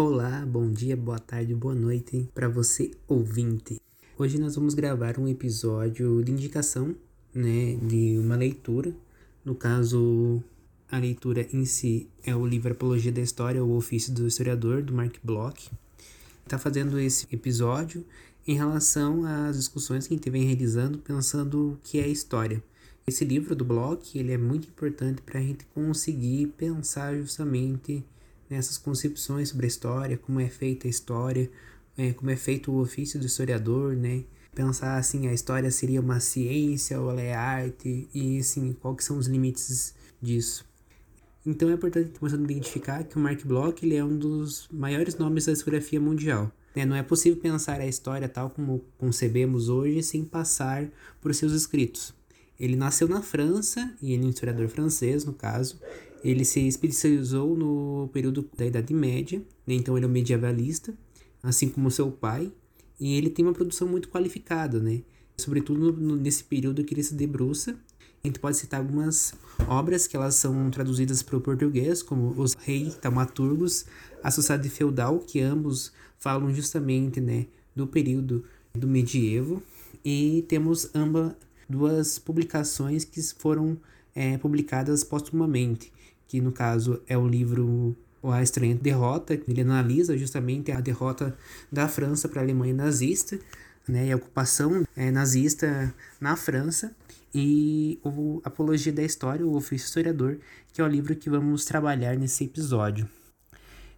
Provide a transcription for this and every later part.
Olá, bom dia, boa tarde, boa noite para você ouvinte. Hoje nós vamos gravar um episódio de indicação, né, de uma leitura. No caso, a leitura em si é o livro Apologia da História, o ofício do historiador, do Mark Bloch. Está fazendo esse episódio em relação às discussões que a gente vem realizando, pensando o que é história. Esse livro do Bloch, ele é muito importante para a gente conseguir pensar justamente nessas concepções sobre a história, como é feita a história, é, como é feito o ofício do historiador, né? Pensar assim, a história seria uma ciência ou ela é arte e assim, quais são os limites disso. Então é importante você identificar que o Mark Bloch ele é um dos maiores nomes da historiografia mundial. Né? Não é possível pensar a história tal como concebemos hoje sem passar por seus escritos. Ele nasceu na França, e ele é um historiador francês, no caso, ele se especializou no período da Idade Média, né? então ele é um medievalista, assim como seu pai, e ele tem uma produção muito qualificada, né? Sobretudo no, nesse período que ele se debruça. A gente pode citar algumas obras que elas são traduzidas para o português, como Os Reis Taumaturgos, A Sociedade Feudal, que ambos falam justamente né, do período do medievo, e temos ambas duas publicações que foram é, publicadas postumamente, que no caso é o livro A Estranha Derrota, ele analisa justamente a derrota da França para a Alemanha nazista, né, e a ocupação é, nazista na França, e o Apologia da História, o Ofício Historiador, que é o livro que vamos trabalhar nesse episódio.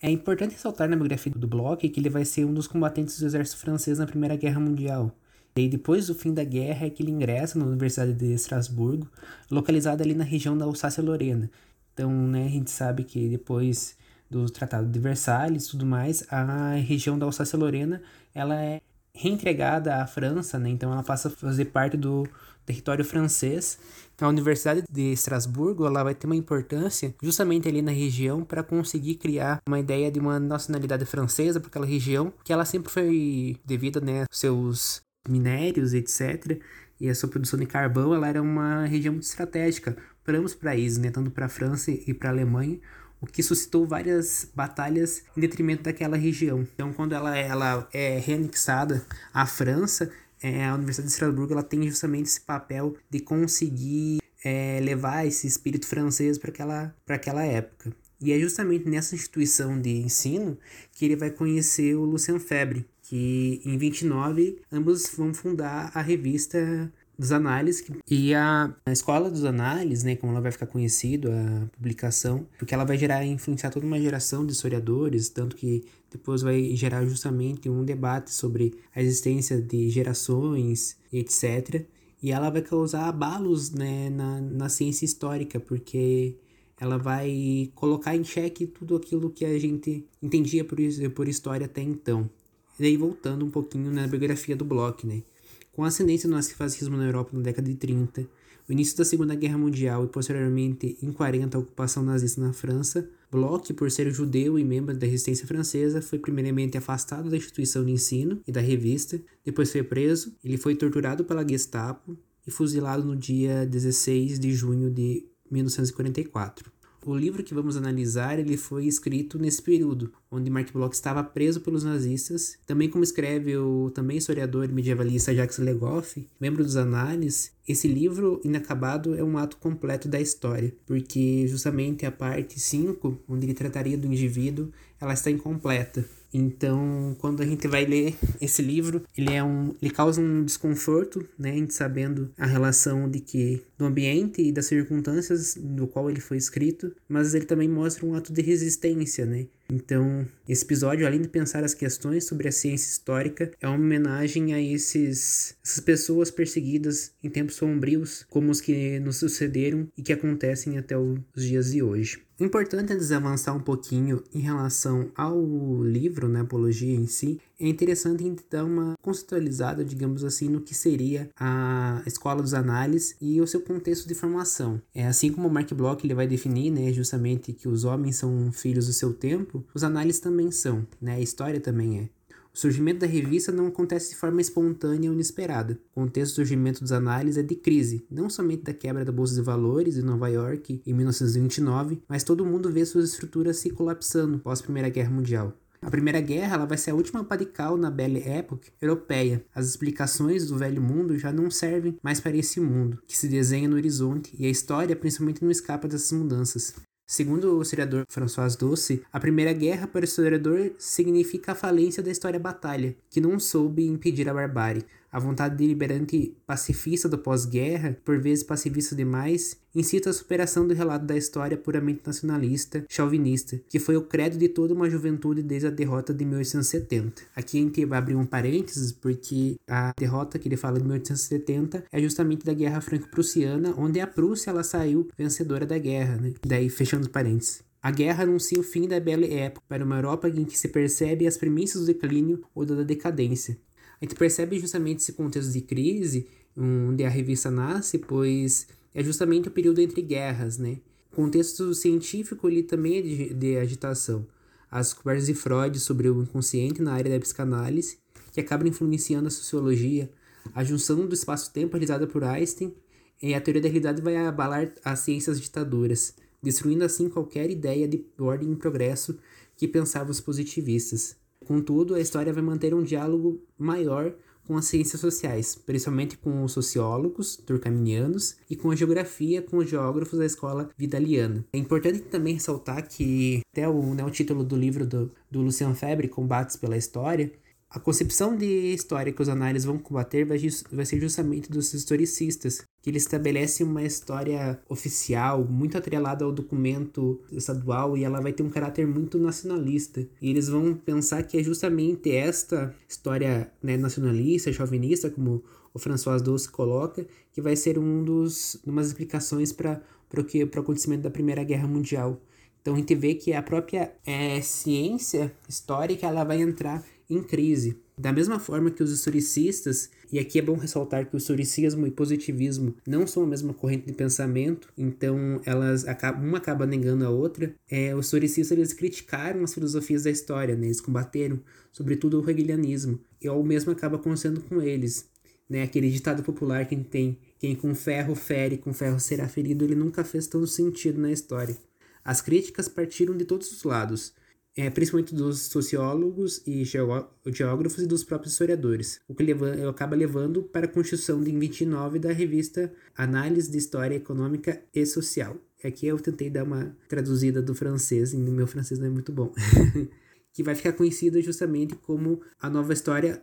É importante ressaltar na biografia do Bloch que ele vai ser um dos combatentes do exército francês na Primeira Guerra Mundial. E depois do fim da guerra é que ele ingressa na Universidade de Estrasburgo, localizada ali na região da Alsácia-Lorena, então, né, a gente sabe que depois do Tratado de Versalhes e tudo mais, a região da Alsácia-Lorena, ela é reentregada à França, né? Então ela passa a fazer parte do território francês. Então a Universidade de Estrasburgo, ela vai ter uma importância justamente ali na região para conseguir criar uma ideia de uma nacionalidade francesa para aquela região, que ela sempre foi devida, né, seus minérios, etc. E a sua produção de carvão, ela era uma região muito estratégica para ambos países, né, tanto para a França e para a Alemanha, o que suscitou várias batalhas em detrimento daquela região. Então, quando ela, ela é reanexada à França, é, a Universidade de Estrasburgo ela tem justamente esse papel de conseguir é, levar esse espírito francês para aquela, aquela época. E é justamente nessa instituição de ensino que ele vai conhecer o Lucien Febre, que em 29 ambos vão fundar a revista dos análises e a, a escola dos análises, né, como ela vai ficar conhecida, a publicação, porque ela vai gerar influenciar toda uma geração de historiadores, tanto que depois vai gerar justamente um debate sobre a existência de gerações, etc. E ela vai causar abalos, né, na, na ciência histórica, porque ela vai colocar em xeque tudo aquilo que a gente entendia por, por história até então. E daí voltando um pouquinho na biografia do Bloch, né? Com ascendência do nazifascismo na Europa na década de 30, o início da Segunda Guerra Mundial e posteriormente em 40 a ocupação nazista na França, Bloch, por ser judeu e membro da resistência francesa, foi primeiramente afastado da instituição de ensino e da revista, depois foi preso, ele foi torturado pela Gestapo e fuzilado no dia 16 de junho de 1944. O livro que vamos analisar ele foi escrito nesse período, onde Mark Bloch estava preso pelos nazistas. Também como escreve o também historiador medievalista Jacques Legoff, membro dos Análises, esse livro inacabado é um ato completo da história, porque justamente a parte 5, onde ele trataria do indivíduo, ela está incompleta. Então, quando a gente vai ler esse livro, ele é um, ele causa um desconforto, né, a gente sabendo a relação de que do ambiente e das circunstâncias do qual ele foi escrito, mas ele também mostra um ato de resistência, né? Então, esse episódio, além de pensar as questões sobre a ciência histórica, é uma homenagem a esses, essas pessoas perseguidas em tempos sombrios, como os que nos sucederam e que acontecem até os dias de hoje. Importante antes de avançar um pouquinho em relação ao livro, né, Apologia em si, é interessante gente dar uma conceitualizada, digamos assim, no que seria a escola dos análises e o seu contexto de formação. É assim como o Mark Bloch ele vai definir, né, justamente que os homens são filhos do seu tempo, os análises também são, né, a história também é. O surgimento da revista não acontece de forma espontânea ou inesperada. O contexto do surgimento dos análises é de crise, não somente da quebra da Bolsa de Valores em Nova York em 1929, mas todo mundo vê suas estruturas se colapsando pós Primeira Guerra Mundial. A Primeira Guerra ela vai ser a última padical na Belle Époque europeia. As explicações do velho mundo já não servem mais para esse mundo, que se desenha no horizonte, e a história principalmente não escapa dessas mudanças. Segundo o historiador François Doce, a Primeira Guerra para o historiador significa a falência da história batalha, que não soube impedir a barbárie. A vontade deliberante pacifista do pós-guerra, por vezes pacifista demais, incita a superação do relato da história puramente nacionalista, chauvinista, que foi o credo de toda uma juventude desde a derrota de 1870. Aqui a gente vai abrir um parênteses, porque a derrota que ele fala de 1870 é justamente da Guerra Franco-Prussiana, onde a Prússia ela saiu vencedora da guerra, né? Daí fechando os parênteses. A guerra anuncia o fim da Belle Époque para uma Europa em que se percebe as premissas do declínio ou da decadência. A gente percebe justamente esse contexto de crise onde a revista nasce, pois é justamente o período entre guerras, né? O contexto científico ele também é de, de agitação. As descobertas de Freud sobre o inconsciente na área da psicanálise, que acabam influenciando a sociologia, a junção do espaço-tempo realizada por Einstein e a teoria da realidade vai abalar as ciências ditadoras, destruindo assim qualquer ideia de ordem e progresso que pensavam os positivistas. Contudo, a história vai manter um diálogo maior com as ciências sociais, principalmente com os sociólogos turcaminianos e com a geografia com os geógrafos da escola vidaliana. É importante também ressaltar que até o, né, o título do livro do, do Lucian Febre, Combates pela História, a concepção de história que os análises vão combater vai, ser justamente dos historicistas, que eles estabelecem uma história oficial, muito atrelada ao documento estadual, e ela vai ter um caráter muito nacionalista. E eles vão pensar que é justamente esta história né, nacionalista, chauvinista, como o François Doce coloca, que vai ser um dos umas explicações para o acontecimento da Primeira Guerra Mundial. Então a gente vê que a própria é, ciência histórica ela vai entrar em crise. Da mesma forma que os historicistas, e aqui é bom ressaltar que o historicismo e positivismo não são a mesma corrente de pensamento, então elas acabam, uma acaba negando a outra, é, os historicistas eles criticaram as filosofias da história, né? eles combateram, sobretudo o hegelianismo, e o mesmo acaba acontecendo com eles. Né? Aquele ditado popular que tem, quem com ferro fere, com ferro será ferido, ele nunca fez tanto sentido na história. As críticas partiram de todos os lados, é, principalmente dos sociólogos e geógrafos e dos próprios historiadores, o que leva, acaba levando para a construção de 29 da revista Análise de História Econômica e Social. Aqui eu tentei dar uma traduzida do francês, e meu francês não é muito bom, que vai ficar conhecida justamente como a nova história.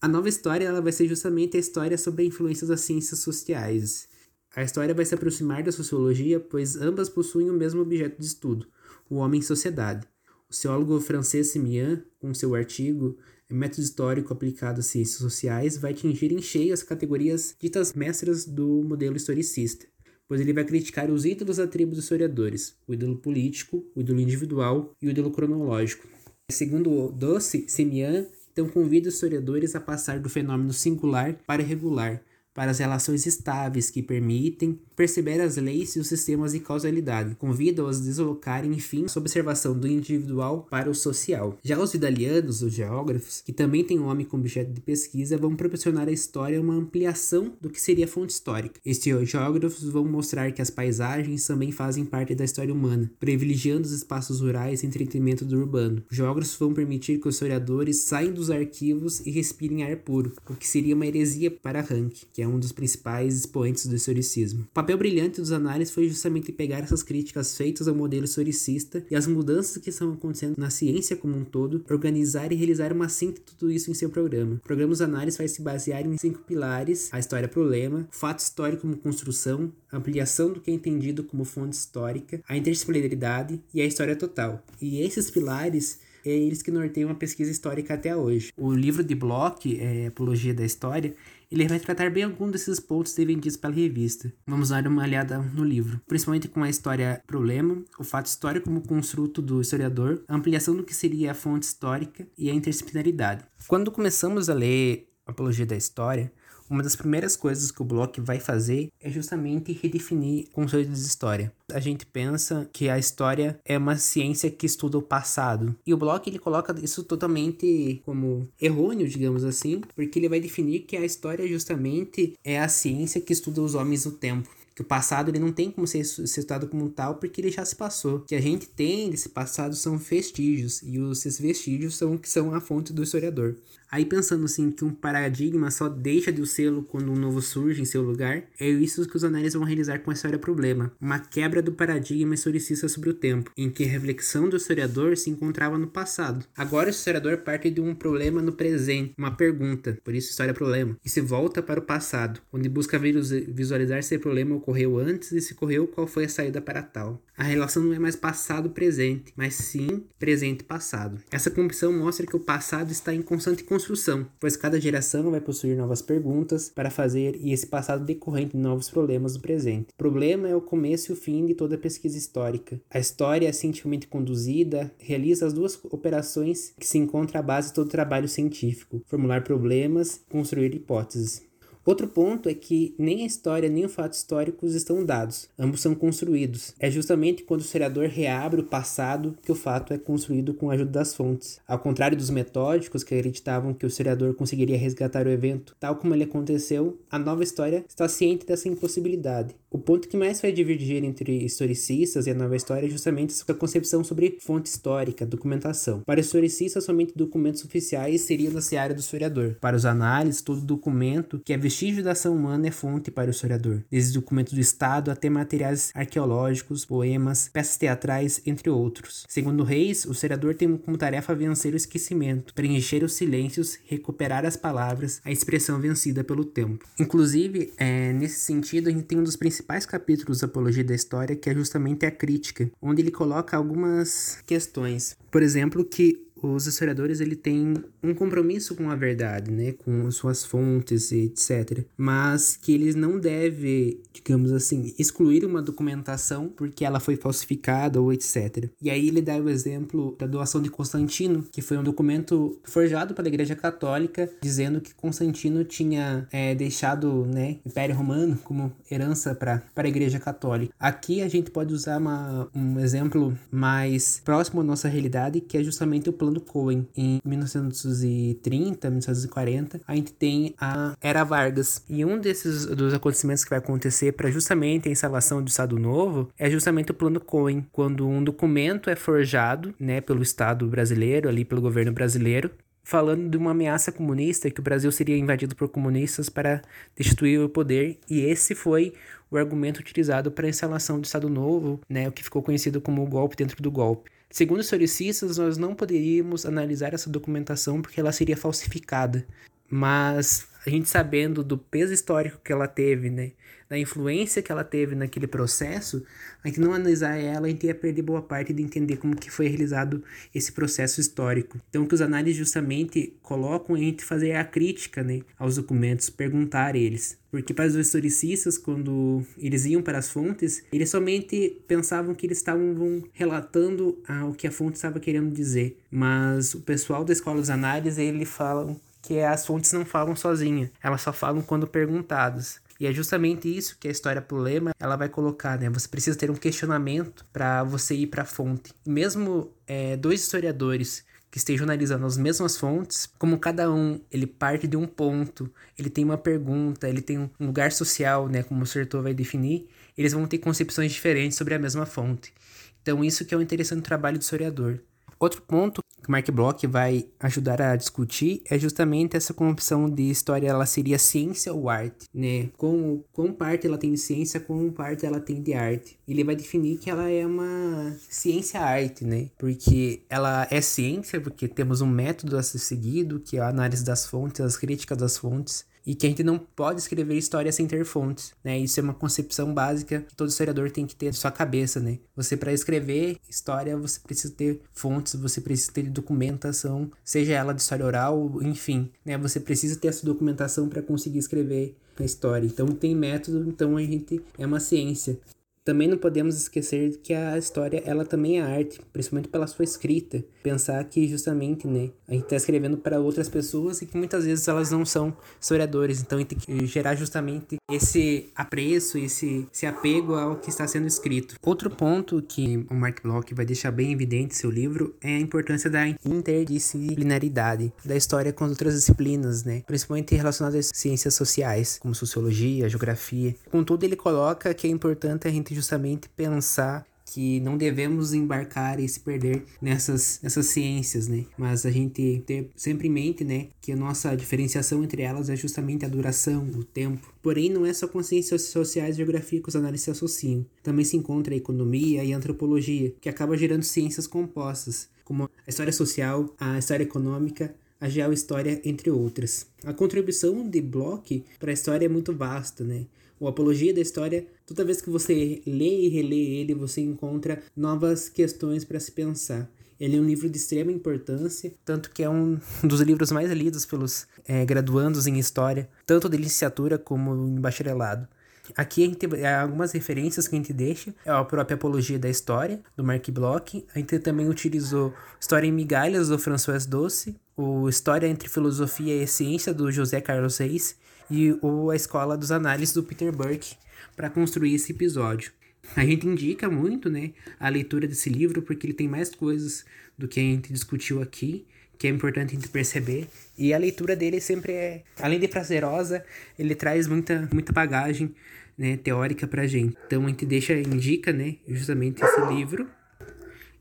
A nova história ela vai ser justamente a história sobre a influência das ciências sociais. A história vai se aproximar da sociologia, pois ambas possuem o mesmo objeto de estudo, o homem e sociedade. O sociólogo francês Simian, com seu artigo Método Histórico Aplicado às Ciências Sociais, vai atingir em cheio as categorias ditas mestras do modelo historicista, pois ele vai criticar os ídolos atributos dos historiadores, o ídolo político, o ídolo individual e o ídolo cronológico. Segundo Doce, Simian então convida os historiadores a passar do fenômeno singular para regular, para as relações estáveis que permitem perceber as leis e os sistemas de causalidade, convida-os a deslocarem, enfim, sua observação do individual para o social. Já os vidalianos, os geógrafos, que também têm o homem como objeto de pesquisa, vão proporcionar à história uma ampliação do que seria a fonte histórica. Estes geógrafos vão mostrar que as paisagens também fazem parte da história humana, privilegiando os espaços rurais e entretenimento do urbano. Os geógrafos vão permitir que os historiadores saiam dos arquivos e respirem ar puro, o que seria uma heresia para Rank, que é um dos principais expoentes do historicismo. O papel brilhante dos análises foi justamente pegar essas críticas feitas ao modelo historicista e as mudanças que estão acontecendo na ciência como um todo, organizar e realizar uma síntese de tudo isso em seu programa. O programa dos análises vai se basear em cinco pilares: a história-problema, o fato histórico como construção, ampliação do que é entendido como fonte histórica, a interdisciplinaridade e a história total. E esses pilares é eles que norteiam a pesquisa histórica até hoje. O livro de Bloch, é, Apologia da História, ele vai tratar bem algum desses pontos defendidos pela revista. Vamos dar uma olhada no livro, principalmente com a história problema, o fato histórico como construto do historiador, a ampliação do que seria a fonte histórica e a interdisciplinaridade. Quando começamos a ler Apologia da História, uma das primeiras coisas que o Bloch vai fazer é justamente redefinir conceitos de história. A gente pensa que a história é uma ciência que estuda o passado. E o Bloch ele coloca isso totalmente como errôneo, digamos assim, porque ele vai definir que a história justamente é a ciência que estuda os homens do tempo que o passado ele não tem como ser citado como tal porque ele já se passou. O que a gente tem desse passado são vestígios e esses vestígios são que são a fonte do historiador. Aí pensando assim que um paradigma só deixa de o selo quando um novo surge em seu lugar, é isso que os análises vão realizar com a história problema, uma quebra do paradigma historicista sobre o tempo, em que a reflexão do historiador se encontrava no passado. Agora o historiador parte de um problema no presente, uma pergunta, por isso história problema, e se volta para o passado, onde busca visualizar se o problema ocorreu antes e se ocorreu qual foi a saída para tal. A relação não é mais passado-presente, mas sim presente-passado. Essa compreensão mostra que o passado está em constante construção construção, pois cada geração vai possuir novas perguntas para fazer e esse passado decorrente de novos problemas do presente. O problema é o começo e o fim de toda pesquisa histórica. A história é cientificamente conduzida, realiza as duas operações que se encontram à base de todo trabalho científico: formular problemas, construir hipóteses. Outro ponto é que nem a história nem os fatos históricos estão dados, ambos são construídos. É justamente quando o historiador reabre o passado que o fato é construído com a ajuda das fontes. Ao contrário dos metódicos que acreditavam que o historiador conseguiria resgatar o evento tal como ele aconteceu, a nova história está ciente dessa impossibilidade. O ponto que mais vai divergir entre historicistas e a nova história é justamente a concepção sobre fonte histórica, documentação. Para historicistas, somente documentos oficiais seriam da seara do historiador. Para os análises, todo documento que é vestígio da ação humana é fonte para o historiador, desde documentos do Estado até materiais arqueológicos, poemas, peças teatrais, entre outros. Segundo Reis, o historiador tem como tarefa vencer o esquecimento, preencher os silêncios, recuperar as palavras, a expressão vencida pelo tempo. Inclusive, é, nesse sentido, a gente tem um dos principais capítulos da Apologia da História, que é justamente a crítica, onde ele coloca algumas questões. Por exemplo, que os historiadores ele tem um compromisso com a verdade, né, com suas fontes e etc, mas que eles não devem, digamos assim, excluir uma documentação porque ela foi falsificada ou etc. E aí ele dá o exemplo da doação de Constantino, que foi um documento forjado pela Igreja Católica dizendo que Constantino tinha é, deixado, né, Império Romano como herança para para a Igreja Católica. Aqui a gente pode usar uma, um exemplo mais próximo à nossa realidade, que é justamente o plano do Cohen. Em 1930, 1940, a gente tem a Era Vargas. E um desses dos acontecimentos que vai acontecer para justamente a instalação do Estado Novo é justamente o Plano Cohen, quando um documento é forjado, né, pelo Estado brasileiro, ali pelo governo brasileiro, falando de uma ameaça comunista que o Brasil seria invadido por comunistas para destituir o poder e esse foi o argumento utilizado para a instalação do Estado Novo, né, o que ficou conhecido como o golpe dentro do golpe. Segundo os historicistas, nós não poderíamos analisar essa documentação porque ela seria falsificada. Mas a gente sabendo do peso histórico que ela teve, né, da influência que ela teve naquele processo, a gente não analisar ela, a gente ia perder boa parte de entender como que foi realizado esse processo histórico. Então, que os análises justamente colocam a gente fazer a crítica, né, aos documentos, perguntar eles. Porque para os historicistas, quando eles iam para as fontes, eles somente pensavam que eles estavam relatando ah, o que a fonte estava querendo dizer. Mas o pessoal da escola dos análises, eles falam que as fontes não falam sozinha, elas só falam quando perguntadas. E é justamente isso que a história problema ela vai colocar, né? Você precisa ter um questionamento para você ir para a fonte. E mesmo é, dois historiadores que estejam analisando as mesmas fontes, como cada um ele parte de um ponto, ele tem uma pergunta, ele tem um lugar social, né, como o Sertor vai definir, eles vão ter concepções diferentes sobre a mesma fonte. Então isso que é o interessante trabalho do historiador. Outro ponto que Mark Bloch vai ajudar a discutir é justamente essa concepção de história, ela seria ciência ou arte, né? Com, com parte ela tem de ciência, com parte ela tem de arte. Ele vai definir que ela é uma ciência-arte, né? Porque ela é ciência, porque temos um método a ser seguido, que é a análise das fontes, as críticas das fontes, e que a gente não pode escrever história sem ter fontes, né? Isso é uma concepção básica que todo historiador tem que ter na sua cabeça, né? Você para escrever história, você precisa ter fontes, você precisa ter documentação, seja ela de história oral, enfim, né? Você precisa ter essa documentação para conseguir escrever a história. Então tem método, então a gente é uma ciência. Também não podemos esquecer que a história, ela também é arte, principalmente pela sua escrita. Pensar que justamente, né, a gente está escrevendo para outras pessoas e que muitas vezes elas não são historiadores, então a gente tem que gerar justamente esse apreço, esse, esse apego ao que está sendo escrito. Outro ponto que o Mark Bloch vai deixar bem evidente em seu livro é a importância da interdisciplinaridade da história com outras disciplinas, né, principalmente relacionadas às ciências sociais, como sociologia, geografia. Contudo, ele coloca que é importante a gente justamente pensar que não devemos embarcar e se perder nessas, nessas ciências, né? Mas a gente ter sempre em mente, né, que a nossa diferenciação entre elas é justamente a duração, o tempo. Porém, não é só com ciências sociais e geografia que os análises se associam. Também se encontra a economia e a antropologia, que acaba gerando ciências compostas, como a história social, a história econômica, a geohistória, entre outras. A contribuição de Bloch para a história é muito vasta, né? O Apologia da História, toda vez que você lê e relê ele, você encontra novas questões para se pensar. Ele é um livro de extrema importância, tanto que é um dos livros mais lidos pelos é, graduandos em História, tanto de licenciatura como em bacharelado. Aqui a gente tem algumas referências que a gente deixa. É a própria Apologia da História, do Mark Bloch. A gente também utilizou História em Migalhas, do François Doce. O História entre Filosofia e Ciência, do José Carlos Reis e ou a Escola dos Análises do Peter Burke para construir esse episódio. A gente indica muito, né, a leitura desse livro porque ele tem mais coisas do que a gente discutiu aqui, que é importante a gente perceber. E a leitura dele sempre é, além de prazerosa, ele traz muita, muita bagagem, né, teórica pra gente. Então a gente deixa, indica, né, justamente esse livro.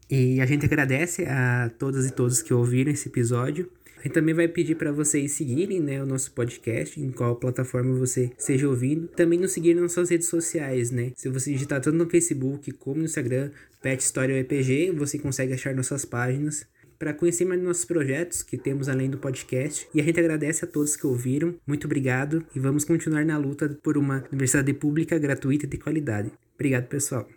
E a gente agradece a todas e todos que ouviram esse episódio. A gente também vai pedir para vocês seguirem né, o nosso podcast, em qual plataforma você esteja ouvindo. Também nos seguir nas suas redes sociais, né? Se você digitar tanto no Facebook como no Instagram, Pet História EPG, você consegue achar nossas páginas para conhecer mais nossos projetos que temos além do podcast. E a gente agradece a todos que ouviram. Muito obrigado e vamos continuar na luta por uma universidade pública gratuita e de qualidade. Obrigado, pessoal.